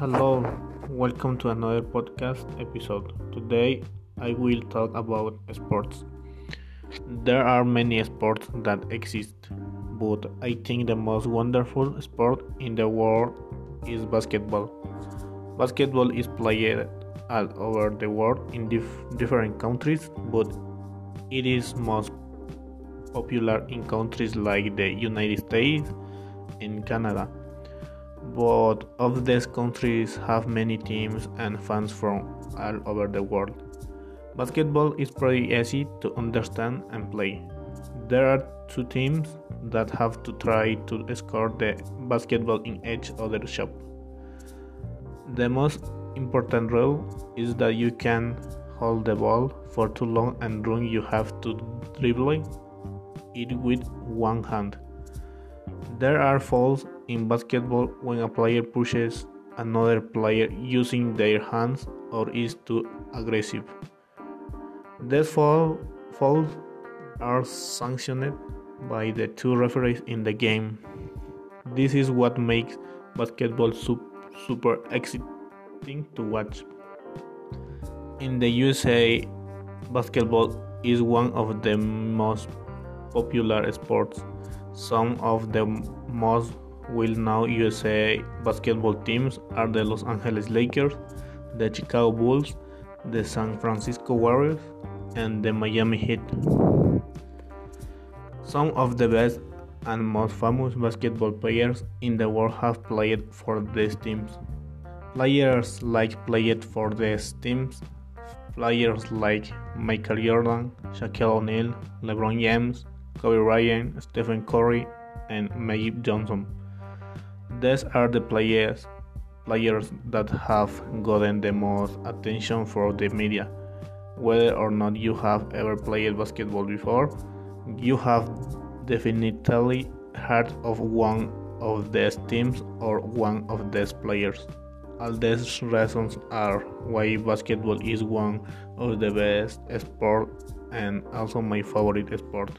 Hello, welcome to another podcast episode. Today I will talk about sports. There are many sports that exist, but I think the most wonderful sport in the world is basketball. Basketball is played all over the world in dif- different countries, but it is most popular in countries like the United States and Canada. Both of these countries have many teams and fans from all over the world. Basketball is pretty easy to understand and play. There are two teams that have to try to score the basketball in each other's shop. The most important rule is that you can hold the ball for too long and run you have to dribble it with one hand. There are fouls in basketball when a player pushes another player using their hands or is too aggressive. These foul, fouls are sanctioned by the two referees in the game. This is what makes basketball super exciting to watch. In the USA, basketball is one of the most popular sports. Some of the most well known USA basketball teams are the Los Angeles Lakers, the Chicago Bulls, the San Francisco Warriors, and the Miami Heat. Some of the best and most famous basketball players in the world have played for these teams. Players like played for these teams players like Michael Jordan, Shaquille O'Neal, LeBron James, Kobe Bryant, Stephen Curry, and Magic Johnson. These are the players players that have gotten the most attention for the media. Whether or not you have ever played basketball before, you have definitely heard of one of these teams or one of these players. All these reasons are why basketball is one of the best sports and also my favorite sport.